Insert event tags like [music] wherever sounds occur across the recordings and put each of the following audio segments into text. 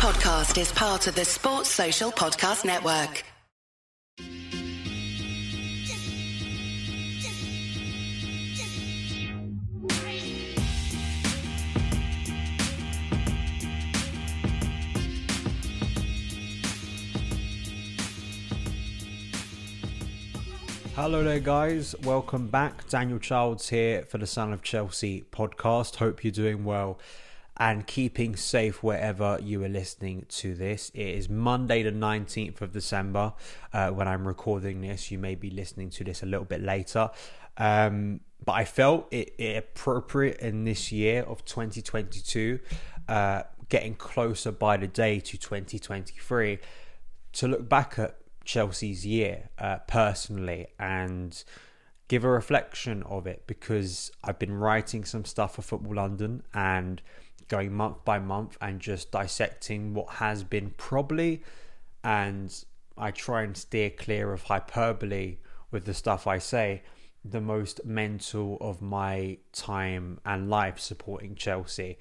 podcast is part of the Sports Social Podcast Network. Hello there, guys. Welcome back. Daniel Childs here for the Son of Chelsea podcast. Hope you're doing well and keeping safe wherever you are listening to this. It is Monday, the 19th of December, uh, when I'm recording this. You may be listening to this a little bit later. Um, but I felt it, it, appropriate in this year of 2022, uh, getting closer by the day to 2023, to look back at Chelsea's year uh, personally and give a reflection of it because I've been writing some stuff for Football London and going month by month and just dissecting what has been probably and I try and steer clear of hyperbole with the stuff I say the most mental of my time and life supporting Chelsea.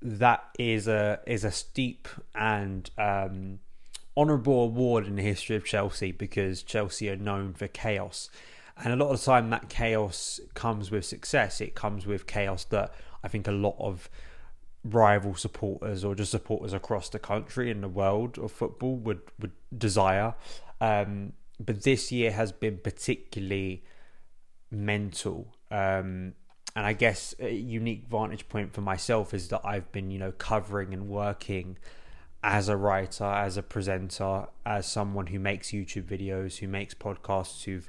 That is a is a steep and um, honourable award in the history of Chelsea because Chelsea are known for chaos. And a lot of the time that chaos comes with success. It comes with chaos that I think a lot of rival supporters or just supporters across the country and the world of football would would desire. Um, but this year has been particularly mental. Um, and I guess a unique vantage point for myself is that I've been, you know, covering and working as a writer, as a presenter, as someone who makes YouTube videos, who makes podcasts, who've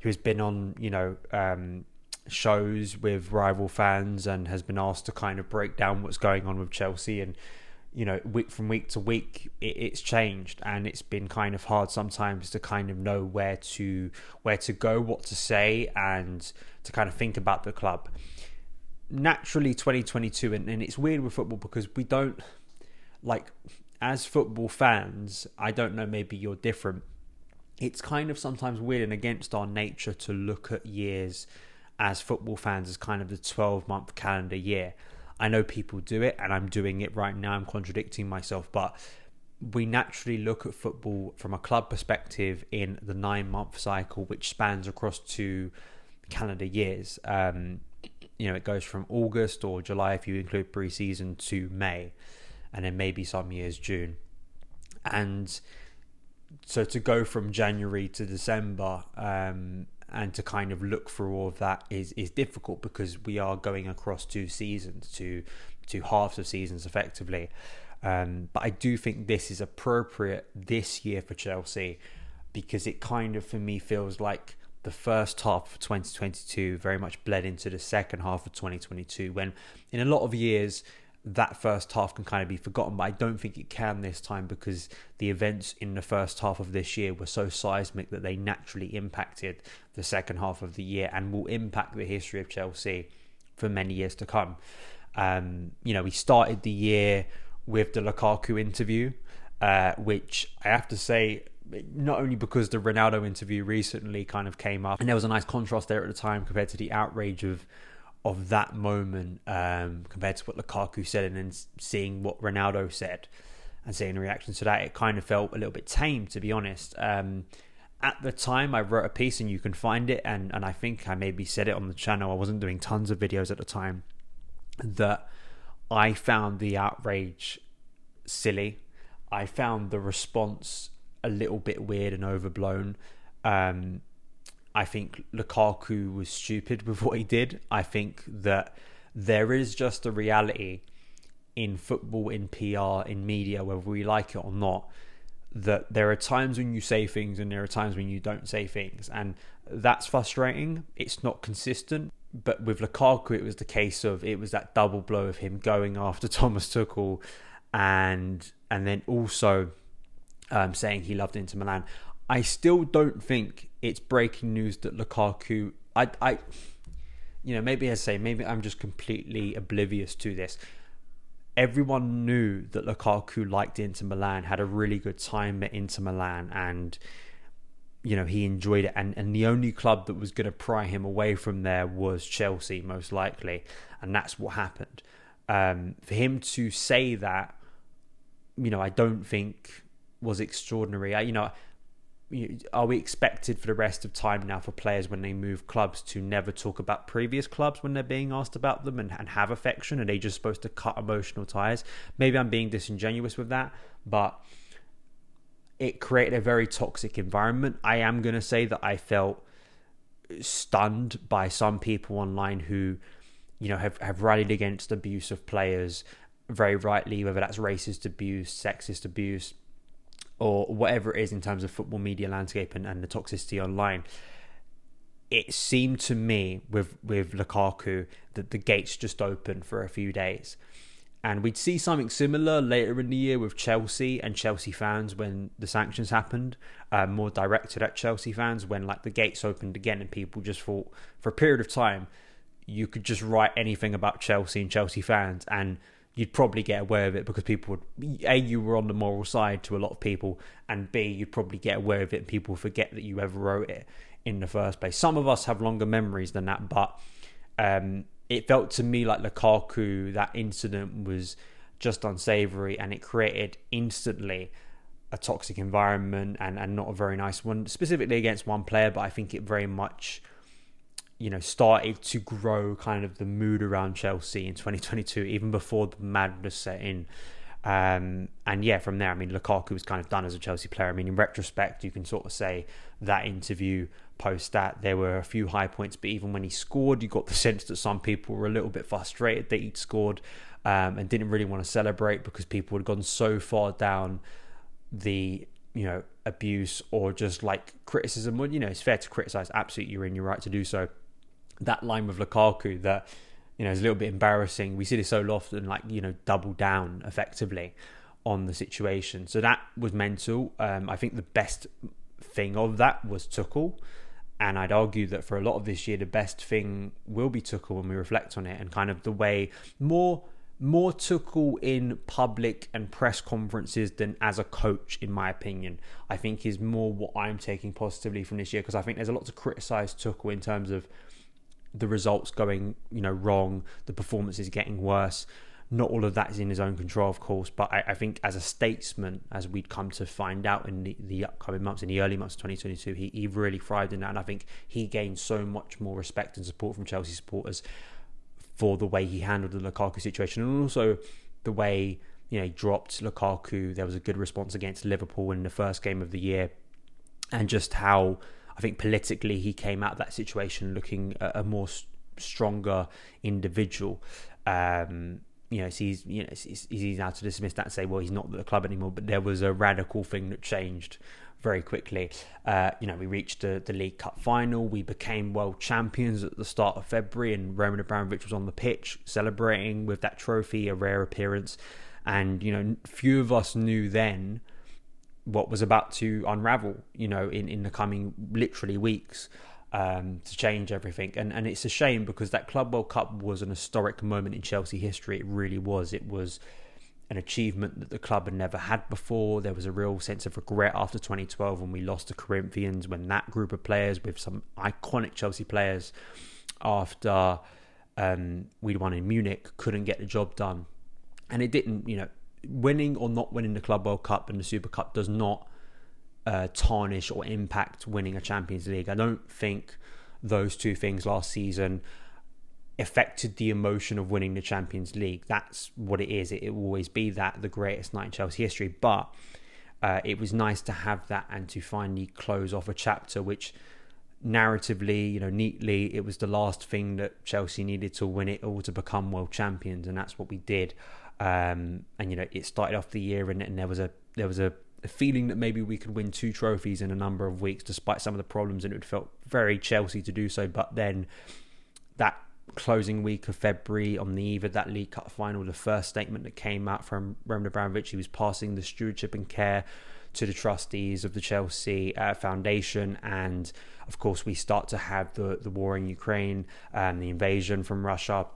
who's been on, you know, um, shows with rival fans and has been asked to kind of break down what's going on with Chelsea and you know week from week to week it, it's changed and it's been kind of hard sometimes to kind of know where to where to go what to say and to kind of think about the club. Naturally 2022 and, and it's weird with football because we don't like as football fans i don't know maybe you're different. It's kind of sometimes weird and against our nature to look at years as football fans as kind of the 12 month calendar year. I know people do it and I'm doing it right now. I'm contradicting myself, but we naturally look at football from a club perspective in the nine month cycle, which spans across two calendar years. Um, you know, it goes from August or July if you include pre season to May, and then maybe some years June. And so to go from January to December, um, and to kind of look through all of that is is difficult because we are going across two seasons, two two halves of seasons effectively. Um, but I do think this is appropriate this year for Chelsea because it kind of for me feels like the first half of 2022 very much bled into the second half of 2022 when in a lot of years that first half can kind of be forgotten, but I don't think it can this time because the events in the first half of this year were so seismic that they naturally impacted the second half of the year and will impact the history of Chelsea for many years to come. Um, you know, we started the year with the Lukaku interview, uh, which I have to say, not only because the Ronaldo interview recently kind of came up, and there was a nice contrast there at the time compared to the outrage of of that moment um, compared to what Lukaku said, and then seeing what Ronaldo said and seeing the reaction to that, it kind of felt a little bit tame, to be honest. Um, at the time, I wrote a piece, and you can find it, and, and I think I maybe said it on the channel. I wasn't doing tons of videos at the time. That I found the outrage silly. I found the response a little bit weird and overblown. Um, I think Lukaku was stupid [laughs] with what he did. I think that there is just a reality in football, in PR, in media, whether we like it or not, that there are times when you say things and there are times when you don't say things. And that's frustrating. It's not consistent. But with Lukaku, it was the case of it was that double blow of him going after [laughs] Thomas Tuchel and and then also um, saying he loved Inter Milan. I still don't think it's breaking news that Lukaku. I, I, you know, maybe I say maybe I'm just completely oblivious to this. Everyone knew that Lukaku liked Inter Milan, had a really good time at Inter Milan, and you know he enjoyed it. And and the only club that was going to pry him away from there was Chelsea, most likely, and that's what happened. Um, for him to say that you know, I don't think was extraordinary. I, you know, are we expected for the rest of time now for players when they move clubs to never talk about previous clubs when they're being asked about them and, and have affection? Are they just supposed to cut emotional ties? Maybe I'm being disingenuous with that, but it created a very toxic environment. I am going to say that I felt stunned by some people online who, you know, have, have rallied against abuse of players very rightly, whether that's racist abuse, sexist abuse, or whatever it is in terms of football media landscape and, and the toxicity online. It seemed to me with with Lukaku that the gates just opened for a few days. And we'd see something similar later in the year with Chelsea and Chelsea fans when the sanctions happened, uh, more directed at Chelsea fans when like the gates opened again and people just thought for a period of time you could just write anything about Chelsea and Chelsea fans and you'd probably get aware of it because people would a you were on the moral side to a lot of people and b you'd probably get aware of it and people forget that you ever wrote it in the first place. Some of us have longer memories than that but um, it felt to me like Lukaku that incident was just unsavory and it created instantly a toxic environment and, and not a very nice one specifically against one player but I think it very much you know, started to grow kind of the mood around Chelsea in 2022, even before the madness set in. Um, and yeah, from there, I mean, Lukaku was kind of done as a Chelsea player. I mean, in retrospect, you can sort of say that interview post that there were a few high points, but even when he scored, you got the [laughs] sense that some people were a little bit frustrated that he'd scored um, and didn't really want to celebrate because people had gone so far down the you know abuse or just like criticism. Well, you know, it's fair to criticize. Absolutely, you're in your right to do so that line with Lukaku that you know is a little bit embarrassing. We see this so often, like you know, double down effectively on the situation. So that was mental. Um, I think the best thing of that was Tuchel. And I'd argue that for a lot of this year, the best thing will be Tuchel when we reflect on it, and kind of the way more more Tuchel in public and press conferences than as a coach, in my opinion. I think is more what I'm taking positively from this year because I think there's a lot to criticise Tuchel in terms of the results going, you know, wrong, the performance is getting worse. Not all of that is in his own control, of course, but I, I think as a statesman, as we'd come to find out in the, the upcoming months, in the early months of 2022, he, he really thrived in that. And I think he gained so much more respect and support from Chelsea supporters for the way he handled the Lukaku situation and also the way you know he dropped Lukaku. There was a good response against Liverpool in the first game of the year, and just how I think politically he came out of that situation looking a, a more stronger individual. Um, you know, he's you know easy now to dismiss that and say, well, he's not at the club anymore. But there was a radical thing that changed very quickly. Uh, you know, we reached the, the League Cup final. We became world champions at the start of February, and Roman Abramovich was on the pitch celebrating with that trophy, a rare appearance. And you know, few of us knew then what was about to unravel, you know, in, in the coming literally weeks um, to change everything. And and it's a shame because that Club World Cup was an historic moment in Chelsea history. It really was. It was an achievement that the club had never had before. There was a real sense of regret after 2012 when we lost to Corinthians, when that group of players with some iconic Chelsea players after um, we'd won in Munich couldn't get the job done. And it didn't, you know, winning or not winning the Club World Cup and the Super Cup does not uh, tarnish or impact winning a Champions League. I don't think those two things last season affected the emotion of winning the Champions League. That's what it is. It, it will always be that the greatest night in Chelsea history. But uh, it was nice to have that and to finally close off a chapter which narratively, you know, neatly, it was the last thing that Chelsea needed to win it all to become world champions, and that's what we did. Um, and you know, it started off the year, and, and there was a there was a, a, feeling that maybe we could win two trophies in a number of weeks, despite some of the problems, and it felt very Chelsea to do so. But then that closing week of February on the eve of that League Cup final, the first statement that came out from Roman Abramovich, he was passing the stewardship and care to the trustees of the Chelsea uh, Foundation, and of course we start to have the the war in Ukraine and the invasion from Russia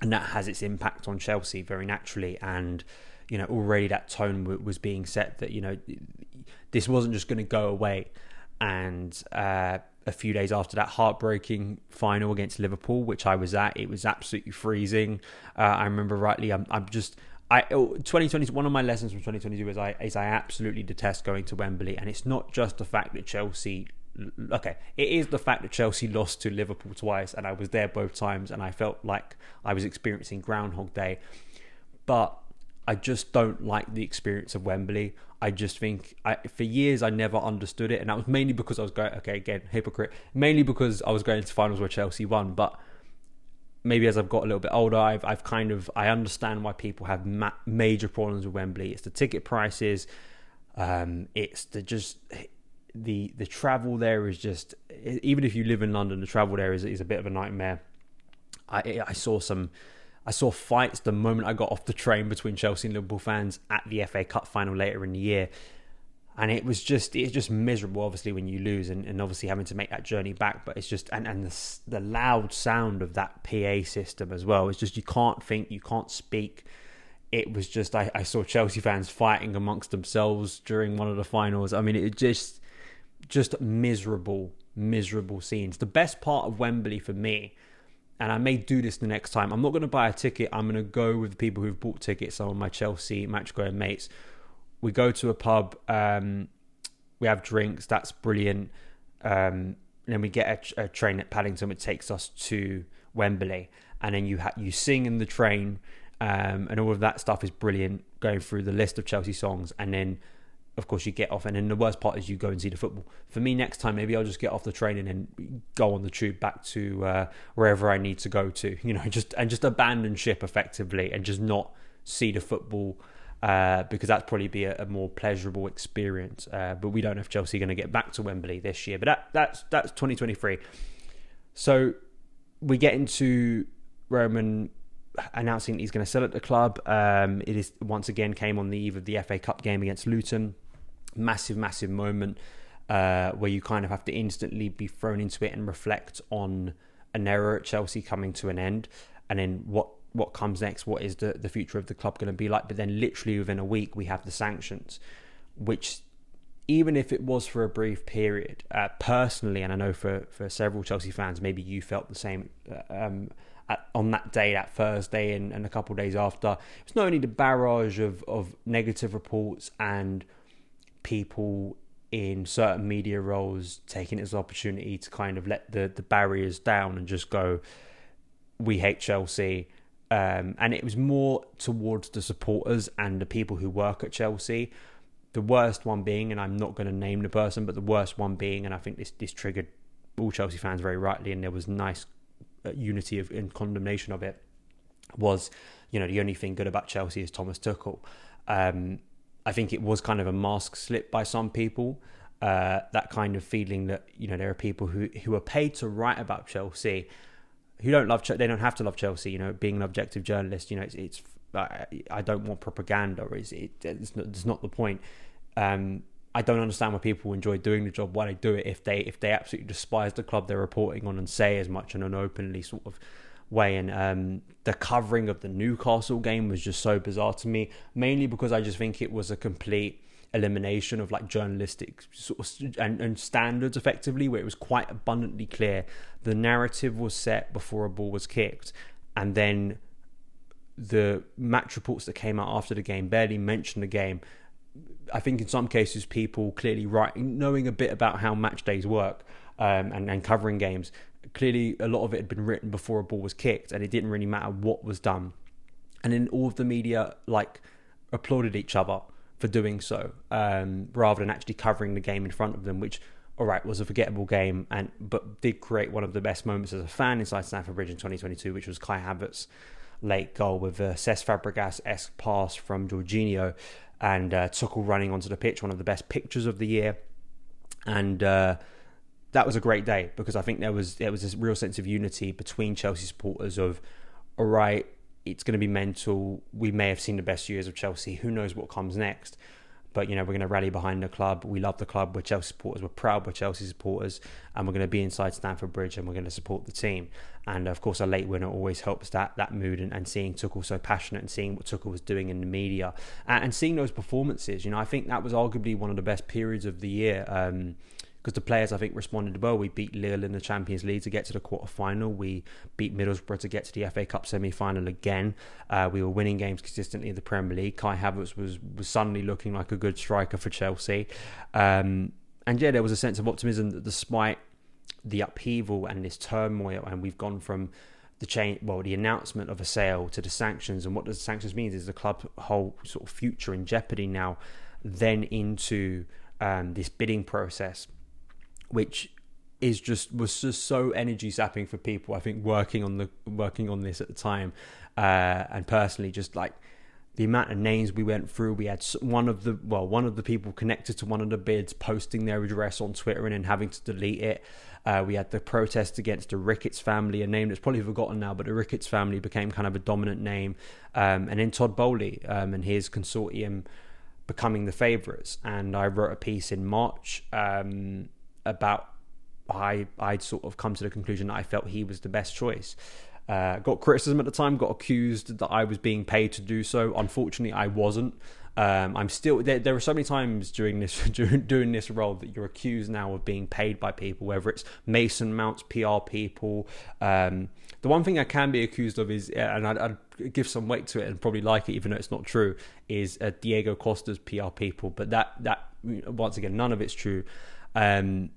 and that has its impact on Chelsea very naturally. And you know, already that tone w- was being set that you know this wasn't just going to go away. And uh, a few days after that heartbreaking final against Liverpool, which I was at, it was absolutely freezing. Uh, I remember rightly. I'm, I'm just I 2020 one of my lessons from 2022 is I is I absolutely detest going to Wembley, and it's not just the fact that Chelsea. Okay, it is the fact that Chelsea lost to Liverpool twice, and I was there both times, and I felt like I was experiencing Groundhog Day. But I just don't like the experience of Wembley. I just think I, for years I never understood it, and that was mainly because I was going. Okay, again, hypocrite. Mainly because I was going to finals where Chelsea won, but maybe as I've got a little bit older, I've I've kind of I understand why people have ma- major problems with Wembley. It's the ticket prices. Um, it's the just the the travel there is just even if you live in London, the travel there is is a bit of a nightmare. I I saw some. I saw fights the moment I got off the train between Chelsea and Liverpool fans at the FA Cup final later in the year and it was just it's just miserable obviously when you lose and, and obviously having to make that journey back. But it's just and, and the, the loud sound of that pa system as well. It's just you can't think you can't speak. It was just I, I saw chelsea fans fighting amongst themselves during one of the finals. I mean it just just miserable miserable scenes. The best part of wembley for me and I may do this the next time. I'm not going to buy a ticket. I'm going to go with the people who've bought tickets, some of my Chelsea match going mates we go to a pub, um, we have drinks, that's brilliant. Um, then we get a, a, train at Paddington, which takes us to Wembley, and then you ha- you sing in the train, um, and all of that stuff is brilliant. Going through the list of Chelsea songs, and then of course you get off, and then the worst part is you go and see the football. For me, next time maybe I'll just get off the train and then go on the tube back to uh, wherever I need to go to, [laughs] you know, just and just abandon ship effectively, and just not see the football uh, because that's probably be a, a more pleasurable experience. Uh, but we don't know if Chelsea are going to get back to Wembley this year. But that, that's that's 2023. So we get into Roman announcing he's going to sell at the club. Um, it is once again came on the eve of the FA Cup game against Luton. Massive, massive moment uh, where you kind of have to instantly be thrown into it and reflect on an era at Chelsea coming to an end, and then what what comes next, what is the, the future of the club going to be like. But then, literally within a week, we have the sanctions, which, even if it was for a brief period, uh, personally, and I know for, for several Chelsea fans, maybe you felt the same uh, um, at, on that day, that Thursday, and, and a couple of days after. It's not only the barrage of, of negative reports and people in certain media roles taking it as an opportunity to kind of let the, the barriers down and just go, we hate Chelsea um, and it was more towards the supporters and the people who work at Chelsea. The worst one being, and I'm not going to name the person, but the worst one being, and I think this this triggered all Chelsea fans very rightly, and there was nice uh, unity of condemnation of it. Was you know the only thing good about Chelsea is Thomas Tuchel. Um, I think it was kind of a mask slip by some people. Uh, that kind of feeling that you know there are people who who are paid to write about Chelsea who don't love they don't have to love Chelsea. You know, being an objective journalist, you know, it's, it's I don't want propaganda. Is it? It's not, it's not the point. Um, I don't understand why people enjoy doing the job. Why they do it if they if they absolutely despise the club they're reporting on and say as much in an openly sort of way. And um, the covering of the Newcastle game was just so bizarre to me, mainly because I just think it was a complete elimination of like journalistic sort of and, and standards effectively where it was quite abundantly clear the narrative was set before a ball was kicked. And then the match reports that came out after the game barely mentioned the game. I think in some cases people clearly writing knowing a bit about how match days work um, and, and covering games clearly a lot of it had been written before a ball was kicked and it didn't really matter what was done. And then all of the media like applauded each other for doing so, um, rather than actually covering the game in front of them, which all right was a forgettable game, and but did create one of the best moments as a fan inside Stamford Bridge in 2022, which was Kai Havertz late goal with a Cesc Fabregas esque pass from Jorginho and uh, Tuchel running onto the pitch, one of the best pictures of the year, and. Uh, that was a great day because I think there was there was this real sense of unity between Chelsea supporters of all right it's going to be mental. We may have seen the best years of Chelsea. Who knows what comes next? But you know, we're going to rally behind the club. We love the club. We're Chelsea supporters. We're proud we're Chelsea supporters, and we're going to be inside Stamford Bridge and we're going to support the team. And of course, a late winner always helps that that mood and, and seeing Tuchel so passionate and seeing what Tuchel was doing in the media and, and, seeing those performances. You know, I think that was arguably one of the best periods of the year. Um, because the players I think responded well. We beat Lille in the Champions League to get to the quarter final. We beat Middlesbrough to get to the FA Cup semi final again. Uh, we were winning games consistently in the Premier League. Kai Havertz was was suddenly looking like a good striker for Chelsea, um, and yeah, there was a sense of optimism that despite the upheaval and this turmoil, and we've gone from the change, well, the announcement of a sale to the sanctions, and what does the sanctions means is the club whole sort of future in jeopardy now. Then into um, this bidding process which is just was just so energy sapping for people. I think working on the working on this at the time, uh, and personally, just like the amount of names we went through. We had one of the well, one of the people connected to one of the bids posting their address on Twitter and then having to delete it. Uh, we had the protest against the Ricketts family, a name that's probably forgotten now, but the Ricketts family became kind of a dominant name. Um, and then Todd Boehly um, and his consortium becoming the favourites. And I wrote a piece in March. Um, about I I'd sort of come to the conclusion that I felt he was the best choice. Uh, got criticism at the time, got accused that I was being paid to do so. Unfortunately, I wasn't. Um, I'm still there. There are so many times during this [laughs] during doing this role that you're accused now of being paid by people, whether it's Mason Mounts, PR people. Um, the one thing I can be accused of is, and I'd, I'd, give some weight to it and probably like it, even though it's not true, is uh, Diego Costa's PR people. But that that once again, none of it's true. Um,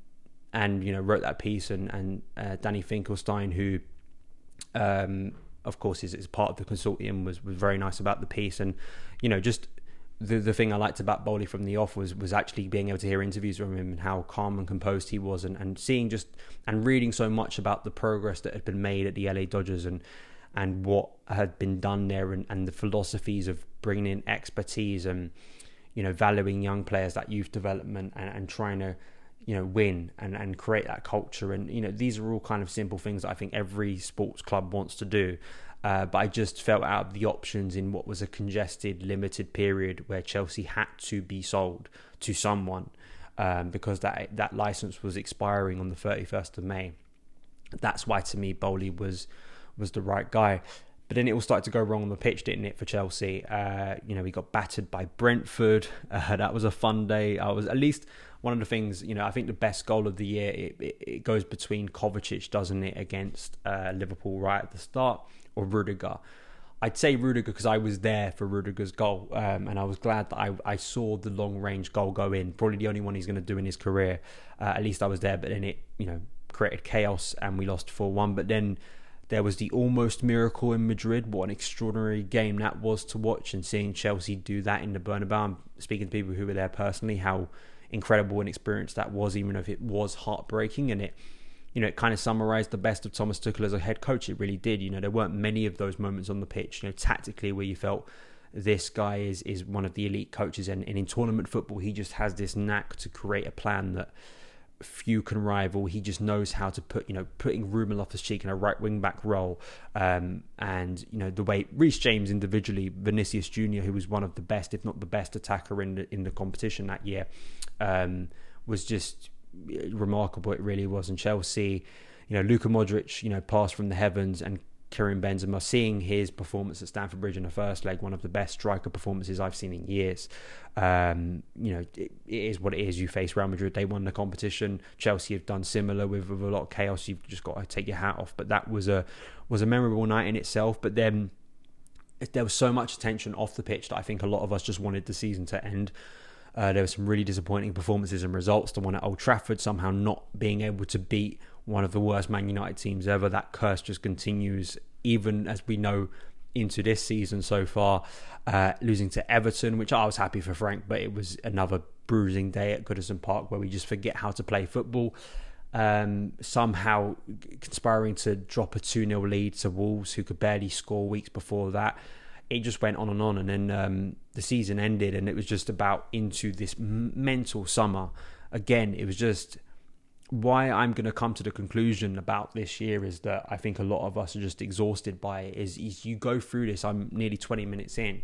and you know wrote that piece and and uh, Danny Finkelstein who um, of course is, is part of the consortium was was very nice about the piece. And you know just the the thing I liked about Boehly from the off was was actually being able to hear interviews from him and how calm and composed he was and, and seeing just and reading so much about the progress that had been made at the LA Dodgers and and what had been done there and, and the philosophies of bringing in expertise and you know valuing young players that youth development and, and trying to you know win and and create that culture. And you know these are all kind of simple things that I think every sports club wants to do. Uh, but I just felt out of the options in what was a congested limited period where Chelsea had to be sold to someone um, because that that license was expiring on the 31st of May. That's why to me Boehly was was the right guy but then it all started to go wrong on the pitch, didn't it, for Chelsea? Uh, you know, we got battered by Brentford. [laughs] Uh, that was a fun day. I was at least one of the things, you know, I think the best goal of the year it, it, it goes between Kovacic, doesn't it, against uh, Liverpool right at the start, or Rudiger. I'd say Rudiger because I was there for Rudiger's goal, um, and I was glad that I, I saw the long range goal go in. Probably the only one he's going to do in his career. Uh, at least I was there, but then it, you know, created chaos and we lost 4 1. But then there was the almost miracle in Madrid. What an extraordinary game that was to watch, and seeing Chelsea do that in the Bernabeu. Speaking to people who were there personally, how incredible an experience that was, even if it was heartbreaking. And it, you know, it kind of summarized the best of Thomas Tuchel as a head coach. It really did. You know, there weren't many of those moments on the pitch, you know, tactically where you felt this guy is is one of the elite coaches. And, and in tournament football, he just has this knack to create a plan that few can rival. He just knows how to put, you know, putting Ruben Loftus-Cheek in a right wing back role, um, and you know the way Reece James individually, Vinicius Junior, who was one of the best, if not the best attacker in the in the competition that year, um, was just remarkable. It really was. And Chelsea, you know, Luka Modric, you know, passed from the heavens and Karim Benzema, seeing his performance at Stamford Bridge in the first leg, one of the best striker performances I've seen in years. Um, you know, it, it is what it is. You face Real Madrid, they won the competition. Chelsea have done similar with, with a lot of chaos. You've just got to take your hat off. But that was a was a memorable night in itself. But then there was so much attention off the pitch that I think a lot of us just wanted the season to end. Uh, there were some really disappointing performances and results. The one at Old Trafford somehow not being able to beat one of the worst Man United teams ever. That curse just continues, even as we know into this season so far. Uh, losing to Everton, which I was happy for Frank, but it was another bruising day at Goodison Park where we just forget how to play football. Um, somehow conspiring to drop a 2 0 lead to Wolves, who could barely score weeks before that. It just went on and on, and then um, the season ended, and it was just about into this mental summer. Again, it was just why I'm going to come to the conclusion about this year is that I think a lot of us are just exhausted by it. Is, is you go through this? I'm nearly 20 minutes in,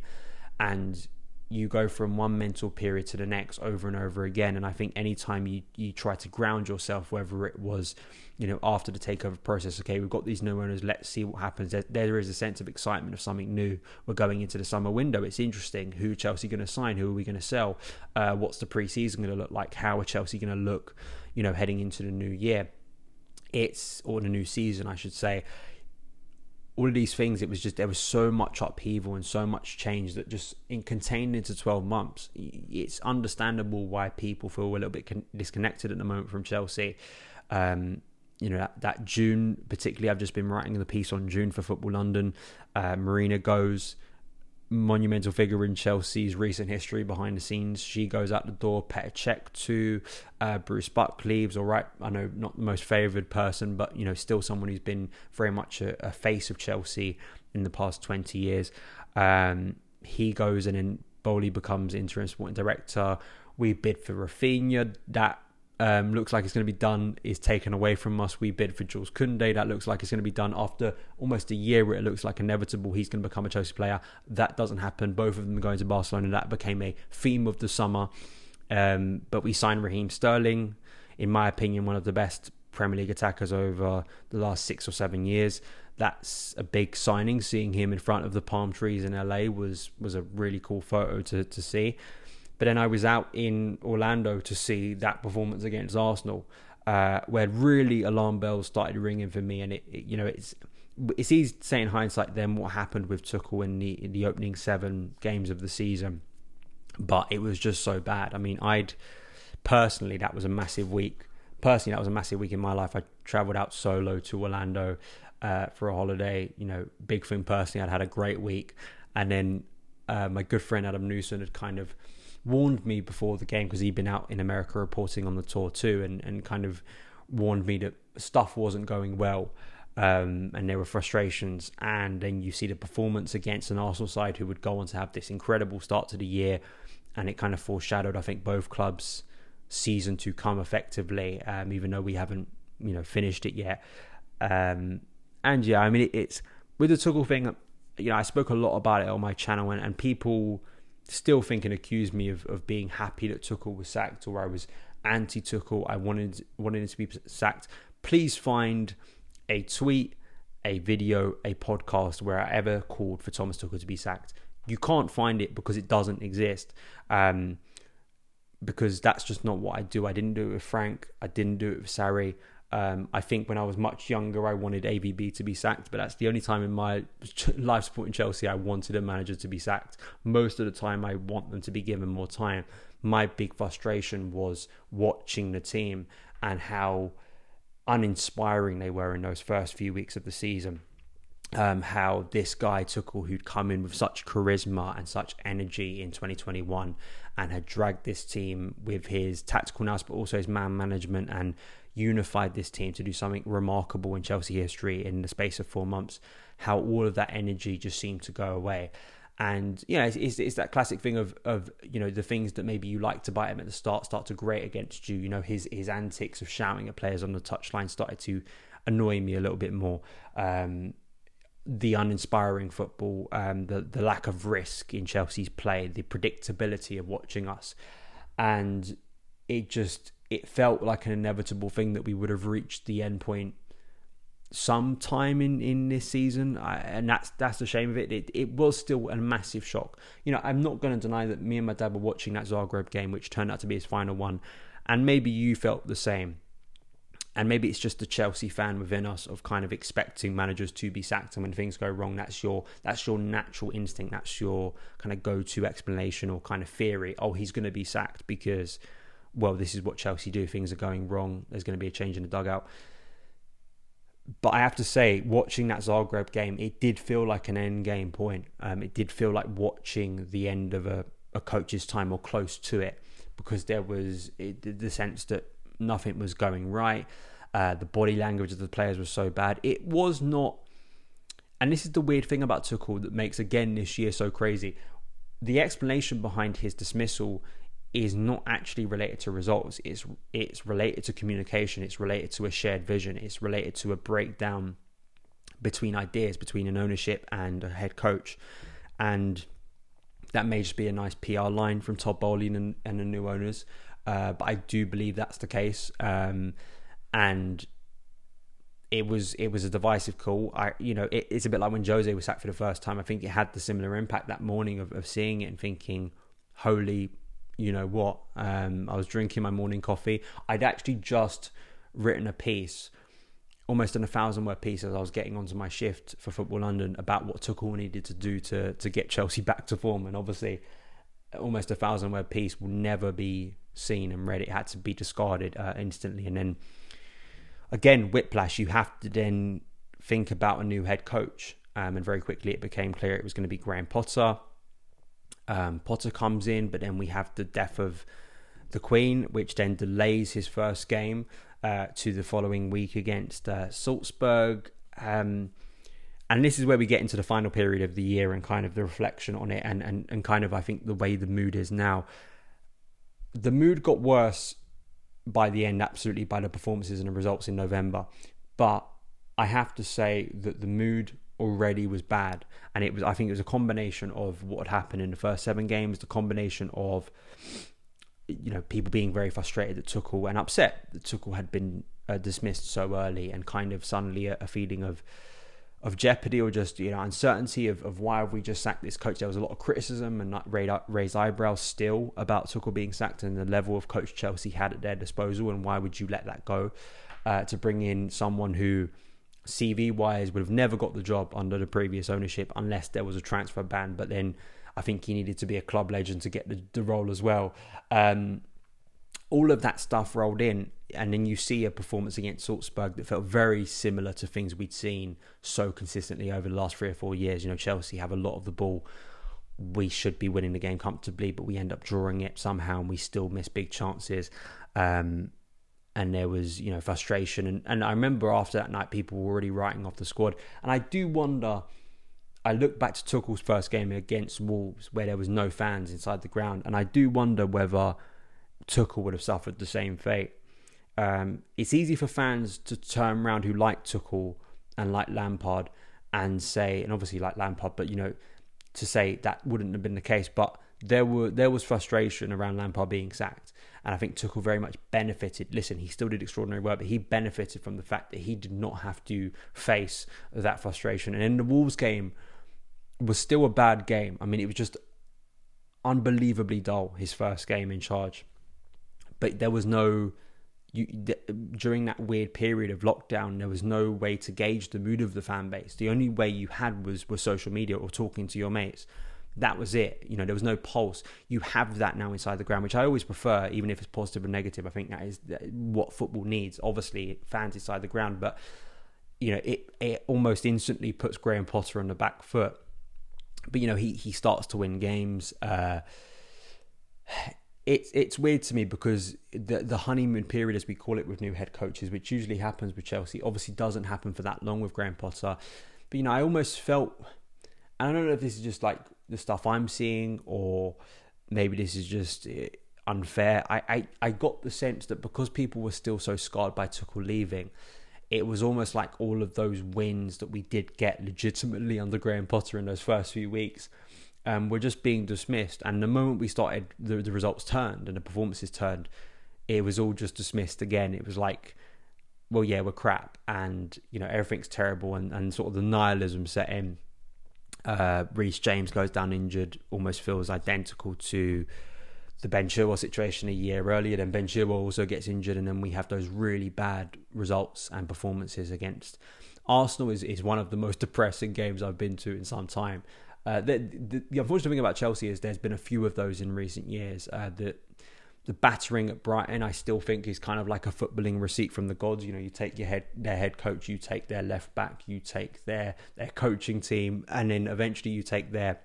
and you go from one mental period to the next over and over again. And I think anytime you, you try to ground yourself, whether it was, you know, after the takeover process, okay, we've got these new owners, let's see what happens. There, there is a sense of excitement of something new. We're going into the summer window. It's interesting. Who Chelsea going to sign? Who are we going to sell? Uh, what's the preseason going to look like? How are Chelsea going to look, you know, heading into the new year? It's, or the new season, I should say all of these things, it was just there was so much upheaval and so much change that just in contained into 12 months, it's understandable why people feel a little bit con- disconnected at the moment from Chelsea. Um, you know that, that, June, particularly, I've just been writing the piece on June for Football London. Uh, Marina goes monumental figure in Chelsea's recent history behind the scenes. She goes out the door. Petr Čech to uh, Bruce Buck leaves. All right, I know not the most favoured person, but you know still someone who's been very much a, a face of Chelsea in the past twenty years. Um, he goes and then Boehly becomes interim sporting director. We bid for Rafinha. That um, looks like it's going to be done is taken away from us. We bid for Jules Koundé. That looks like it's going to be done after almost a year where it looks like inevitable he's going to become a Chelsea player. That doesn't happen. Both of them going to Barcelona. That became a theme of the summer. Um, but we signed Raheem Sterling, in my opinion, one of the best Premier League attackers over the last six or seven years. That's a big signing. Seeing him in front of the palm trees in LA was was a really cool photo to to see. But then I was out in Orlando to see that performance against Arsenal, uh, where really alarm bells started ringing for me. And it, it, you know, it's it's easy to say in hindsight then what happened with Tuchel in the in the opening seven games of the season, but it was just so bad. I mean, I'd personally that was a massive week. Personally, that was a massive week in my life. I travelled out solo to Orlando uh, for a holiday. You know, big thing personally. I'd had a great week, and then uh, my good friend Adam Newson had kind of warned me before the game because he'd been out in America reporting on the tour too, and, and kind of warned me that stuff wasn't going well. Um, and there were frustrations, and then you see the performance against an Arsenal side who would go on to have this incredible start to the year, and it kind of foreshadowed, I think, both clubs' season to come effectively, um, even though we haven't, you know, finished it yet. Um, and yeah, I mean, it, it's with the Tuchel thing. You know, I spoke a lot about it on my channel, and, and people still think and accuse me of, of being happy that Tuchel was sacked or I was anti Tuchel. I wanted wanted him to be sacked. Please find a tweet, a video, a podcast where I ever called for Thomas Tuchel to be sacked. You can't find it because it doesn't exist. Um, because that's just not what I do. I didn't do it with Frank. I didn't do it with Sarri. Um, I think when I was much younger, I wanted AVB to be sacked, but that's the only time in my [laughs] life supporting Chelsea I wanted a manager to be sacked. Most of the time, I want them to be given more time. My big frustration was watching the team and how uninspiring they were in those first few weeks of the season. Um, how this guy Tuchel, who'd come in with such charisma and such energy in 2021 and had dragged this team with his tactical nous, but also his man management and unified this team to do something remarkable in Chelsea history in the space of four months, how all of that energy just seemed to go away. And you know, it's, it's, it's, that classic thing of of you know the things that maybe you like to bite him at the start start to grate against you. You know, his his antics of shouting at players on the touchline started to annoy me a little bit more. Um, the uninspiring football, um, the the lack of risk in Chelsea's play, the predictability of watching us, and it just it felt like an inevitable thing that we would have reached the end point sometime in in this season. I, and that's that's the shame of it. it it was still a massive shock. You know i'm not going to deny that me and my dad were watching that zagreb game which turned out to be his final one and maybe you felt the same. And maybe it's just the chelsea fan within us of kind of expecting managers to be sacked and when things go wrong that's your that's your natural instinct. That's your kind of go-to explanation or kind of theory. Oh he's going to be sacked because well, this is what Chelsea do. Things are going wrong. There's going to be a change in the dugout. But I have to say, watching that Zagreb game, it did feel like an end game point. Um, it did feel like watching the end of a, a coach's time or close to it because there was it, the sense that nothing was going right. Uh, the body language of the players was so bad. It was not, and this is the weird thing about Tuchel that makes again this year so crazy. The explanation behind his dismissal is not actually related to results. It's it's related to communication. It's related to a shared vision. It's related to a breakdown between ideas between an ownership and a head coach. And that may just be a nice PR line from Todd Boehly and, and the new owners. Uh, but I do believe that's the case. Um, and it was it was a divisive call. I you know it, it's a bit like when Jose was sacked for the first time. I think it had the similar impact that morning of, of seeing it and thinking, "Holy, you know what?" Um, I was drinking my morning coffee. I'd actually just written a piece, almost in a thousand word piece, as I was getting onto my shift for Football London about what Tuchel needed to do to to get Chelsea [laughs] back to form. And obviously, almost a thousand word piece will never be seen and read. It had to be discarded uh, instantly, and then again, whiplash, you have to then think about a new head coach. Um, and very quickly it became clear it was going to be Graham Potter. Um, Potter comes in, but then we have the death of the Queen, which then delays his first game uh, to the following week against uh, Salzburg. Um, and this is where we get into the final period of the year and kind of the reflection on it and, and, and kind of, I think, the way the mood is now. The mood got worse by the end, absolutely by the performances and the results in November. But I have to say that the mood already was bad, and it was. I think it was a combination of what had happened in the first seven games, the combination of you know people being very frustrated that Tuchel and upset that Tuchel had been uh, dismissed so early, and kind of suddenly a, a feeling of of jeopardy or just you know uncertainty of, of why have we just sacked this coach. There was a lot of criticism and raised eyebrows still about Tuchel being sacked and the level of coach Chelsea had at their disposal and why would you let that go uh, to bring in someone who CV wise would have never got the job under the previous ownership unless there was a transfer ban. But then I think he needed to be a club legend to get the, the role as well. Um, all of that stuff rolled in, and then you see a performance against Salzburg that felt very similar to things we'd seen so consistently over the last three or four years. You know, Chelsea have a lot of the ball. We should be winning the game comfortably, but we end up drawing it somehow, and we still miss big chances. Um, and there was, you know, frustration. And, and I remember after that night, people were already writing off the squad. And I do wonder. I look back to Tuchel's first game against Wolves, where there was no fans inside the ground, and I do wonder whether Tuchel would have suffered the same fate. Um, it's easy for fans to turn around who like Tuchel and like Lampard and say, and obviously like Lampard, but you know, to say that wouldn't have been the case. But there were there was frustration around Lampard being sacked, and I think Tuchel very much benefited. Listen, he still did extraordinary work, but he benefited from the fact that he did not have to face that frustration. And in the Wolves game was still a bad game. I mean, it was just unbelievably dull. His first game in charge but there was no you, during that weird period of lockdown, there was no way to gauge the mood of the fan base. The only way you had was was social media or talking to your mates. That was it. You know, there was no pulse. You have that now inside the ground, which I always prefer, even if it's positive or negative. I think that is what football needs. Obviously, fans inside the ground, but you know, it it almost instantly puts Graham Potter on the back foot. But you know, he he starts to win games. Uh, it's it's weird to me because the the honeymoon period, as we call it, with new head coaches, which usually happens with Chelsea, obviously doesn't happen for that long with Graham Potter. But you know, I almost felt, and I don't know if this is just like the stuff I'm seeing, or maybe this is just eh, unfair. I I, I got the sense that because people were still so scarred by Tuchel leaving, it was almost like all of those wins that we did get legitimately [laughs] under Graham Potter in those first few weeks um, were just being dismissed. And the moment we started, the, the results turned and the performances turned, it was all just dismissed again. It was like, well, yeah, we're crap, and you know everything's terrible, and, and sort of the nihilism set in. Uh, Reece James goes down injured, almost feels identical to the Ben Chilwell situation a year earlier. Then Ben Chilwell also gets injured, and then we have those really bad results and performances against Arsenal. Is is one of the most [laughs] depressing games I've been to in some time. Uh, the, the, the, unfortunate thing about Chelsea is there's been a few of those in recent years. Uh, the the battering at Brighton, I still think, is kind of like a footballing receipt from the gods. You know, you take your head, their head coach, you take their left back, you take their their coaching team, and then eventually you take their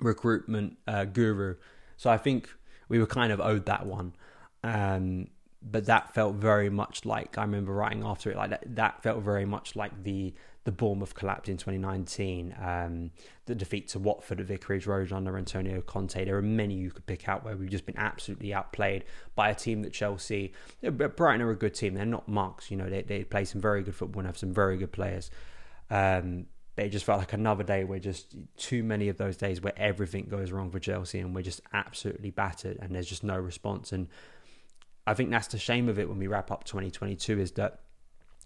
recruitment uh, guru. So I think we were kind of owed that one. Um, but that felt very much like I remember writing after it like that. That felt very much like the the Bournemouth collapse in 2019, um, the defeat to Watford at Vicarage Road under Antonio Conte. There are many you could pick out where we've just been absolutely outplayed by a team that Chelsea, Brighton are a good team. They're not mugs, you know. They they play some very good football and have some very good players. Um, but it just felt like another day where just too many of those days where everything goes wrong for Chelsea and we're just absolutely battered and there's just no response. And I think that's the shame of it when we wrap up 2022 is that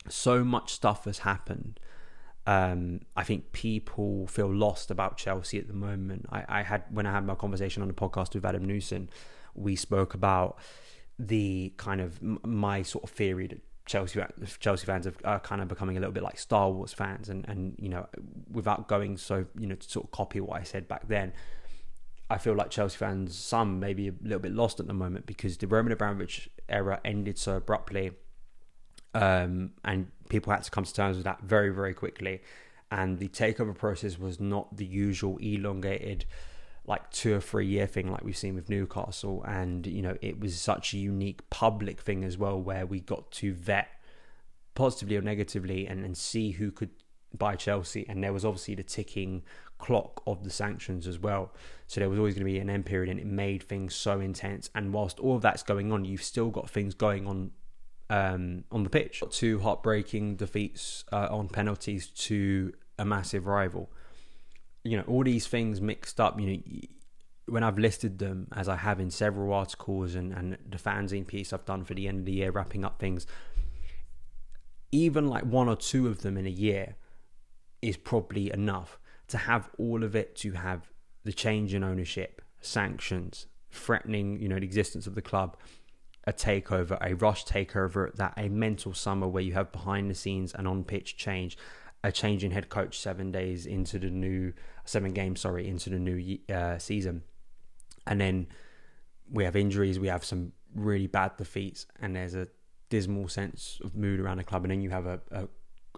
so much stuff has happened. Um, I think people feel lost about Chelsea at the moment. I, I had when I had my conversation on the podcast with Adam Newson, we spoke about the kind of my sort of theory that Chelsea Chelsea fans are kind of becoming a little bit like Star Wars fans, and and you know without going so you know to sort of copy what I said back then, I feel like Chelsea fans some maybe a little bit lost at the moment because the Roman Abramovich era ended so abruptly, um, and people had to come to terms with that very very quickly, and the takeover process was not the usual elongated like two or three year thing like we've seen with Newcastle. And you know it was such a unique public thing as well where we got to vet positively or negatively and, and see who could buy Chelsea. And there was obviously the ticking clock of the sanctions as well. So there was always going to be an end period and it made things so intense. And whilst all of that's going on you've still got things going on um, on the pitch. Two heartbreaking defeats uh, on penalties to a massive rival. You know, all these things mixed up, you know, when I've listed them, as I have in several articles and, and the fanzine piece I've done for the end of the year, wrapping up things, even like one or two of them in a year is probably enough to have all of it to have the change in ownership, sanctions, threatening, you know, the existence of the club, a takeover, a rush takeover, that a mental summer where you have behind the scenes and on pitch change, a change in head coach seven days into the new seven games, sorry, into the new uh, season, and then we have injuries, we have some really bad defeats, and there's a dismal sense of mood around the club, and then you have a, a,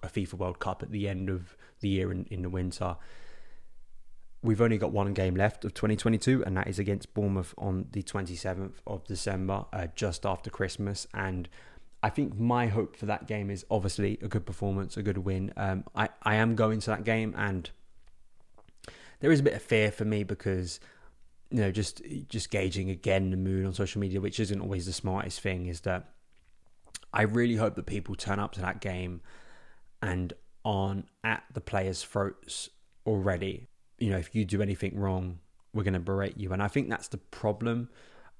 a FIFA World Cup at the end of the year in, in the winter. We've only got one game left of 2022, and that is against Bournemouth on the 27th of December, uh, just after Christmas. And I think my hope for that game is obviously a good performance, a good win. Um, I, I am going to that game, and there is a bit of fear for me because you know just just gauging again the mood on social media, which isn't always the smartest thing, is that I really hope that people turn up to that game and on at the players' throats already. You know, if you do anything wrong, we're going to berate you, and I think that's the problem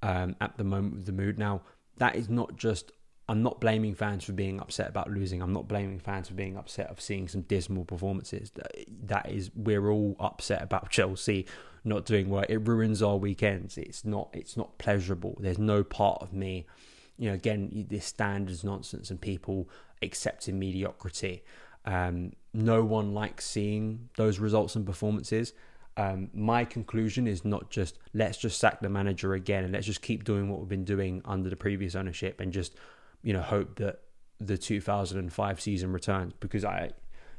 um, at the moment with the mood. Now, that is not just I'm not blaming fans for being upset about losing. I'm not blaming fans for being upset of seeing some dismal performances. That is, we're all upset about [laughs] Chelsea not doing well. It ruins our weekends. It's not. It's not pleasurable. There's no part of me, you know. Again, this standards nonsense and people accepting mediocrity. Um, no one likes seeing those results and performances. Um, my conclusion is not just let's just sack the manager again and let's just keep doing what we've been doing under the previous ownership and just you know, hope that the 2005 season returns because I,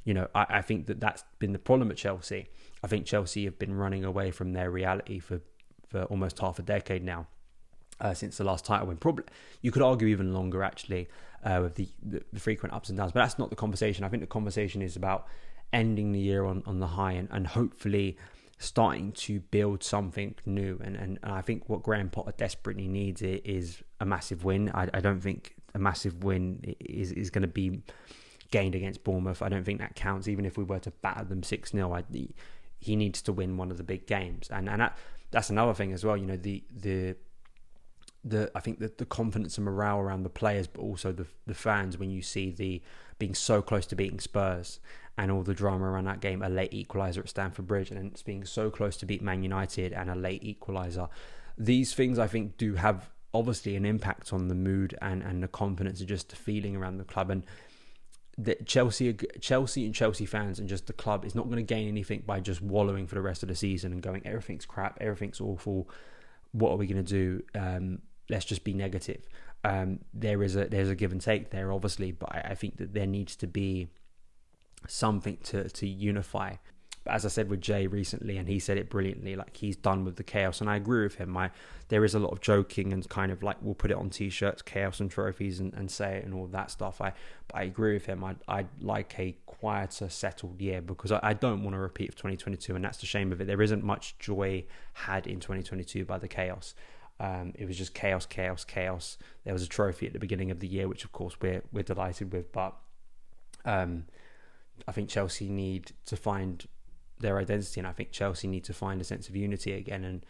you know, I, I think that that's been the problem at Chelsea. I think Chelsea have been running away from their reality for, for almost half a decade now. Uh, since the last title win, probably you could argue even longer actually uh, with the, the, the frequent ups and downs. But that's not the conversation. I think the conversation is about ending the year on, on the high and, and hopefully starting to build something new. And, and, and I think what Graham Potter desperately needs is a massive win. I, I don't think a massive win is is going to be gained against Bournemouth. I don't think that counts. Even if we were to batter them six 0 he needs to win one of the big games, and and that, that's another thing as well. You know the the the I think that the confidence and morale around the players, but also the the fans when you see the being so close to beating Spurs and all the drama around that game, a late equaliser at Stamford Bridge, and it's being so close to beat Man United and a late equaliser. These things I think do have obviously an impact on the mood and, and the confidence and just the feeling around the club. And that Chelsea, Chelsea and Chelsea fans and just the club is not going to gain anything by just wallowing for the rest of the season and going everything's crap, everything's awful. What are we going to do? Um, let's just be negative. Um, there is a there's a give and take there, obviously, but I, I think that there needs to be something to to unify but as I said with Jay recently, and he said it brilliantly, like he's done with the chaos, and I agree with him. I there is a lot of joking and kind of like we'll put it on t-shirts, chaos and trophies, and, and say it and all that stuff. I I agree with him. I I like a quieter, settled year because I, I don't want to repeat of 2022, and that's the shame of it. There isn't much joy had in 2022 by the chaos. Um, it was just chaos, chaos, chaos. There was a trophy at the beginning of the year, which of course we're we're delighted with, but um, I think Chelsea need to find their identity, and I think Chelsea need to find a sense of unity again, and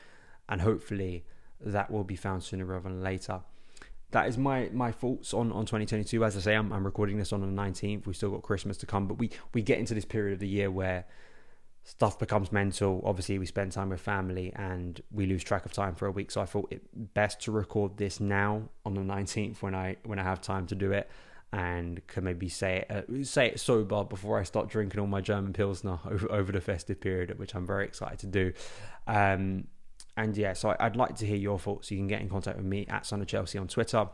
and hopefully that will be found sooner rather than later. That is my my thoughts on, on 2022. As I say, I'm, I'm recording this on the 19th. We've still got Christmas to come, but we we get into this period of the year where stuff becomes mental. Obviously, we spend time with family and we lose track of time for a week. So I thought it best to record this now on the 19th when I when I have time to do it and can maybe say it, uh, say it sober before I start drinking all my German pilsner [laughs] over, over the festive period, which I'm very excited to do. Um, and yeah, so I'd like to hear your thoughts. You can get in contact with me at Son of Chelsea on Twitter.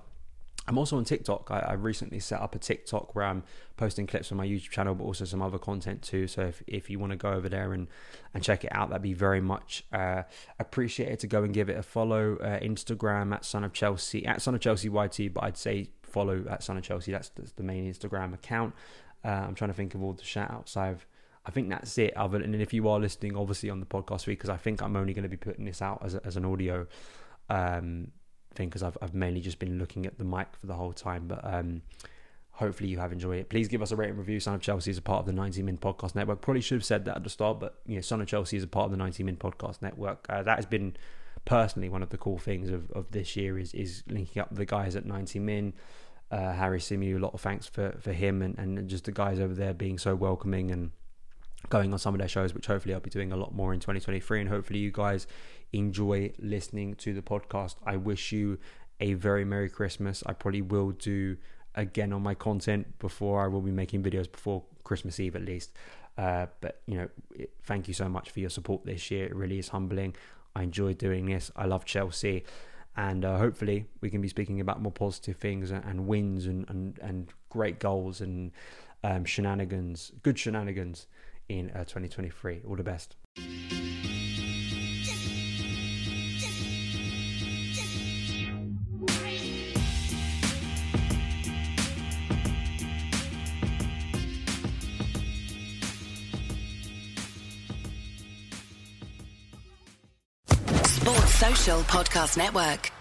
I'm also on TikTok. I, I, recently set up a TikTok where I'm posting clips on my YouTube channel, but also some other content too. So if, if you want to go over there and, and check it out, that'd be very much uh, appreciated to go and give it a follow. Uh, Instagram at Son of Chelsea, at Son of Chelsea YT, but I'd say follow at Son of Chelsea. That's, that's the main Instagram account. Uh, I'm trying to think of all the shout outs I've. I think that's it. Other than if you are listening, obviously on the podcast week, because I think I'm only going to be putting this out as, a, as an audio um, thing because I've, I've mainly just been looking at the mic for the whole time. But um, hopefully you have enjoyed it. Please give us a rating review. Son of Chelsea is a part of the 90 Min Podcast Network. Probably should have said that at the start, but you know, Son of Chelsea is a part of the 90 Min Podcast Network. Uh, that has been personally one of the cool things of, of this year is is linking up the guys at 90 Min uh, Harry Symeou. A lot of thanks for, for him and, and just the guys over there being so welcoming and going on some of their shows, which hopefully I'll be doing a lot more in 2023. And hopefully you guys enjoy listening to the podcast. I wish you a very Merry Christmas. I probably will do again on my content before I will be making videos before Christmas Eve at least. Uh, but you know, it, thank you so much for your support this year. It really is humbling. I enjoy doing this. I love Chelsea and uh, hopefully we can be speaking about more positive things and, and wins and, and, and great goals and um, shenanigans, good shenanigans in uh, 2023. All the best. Podcast Network.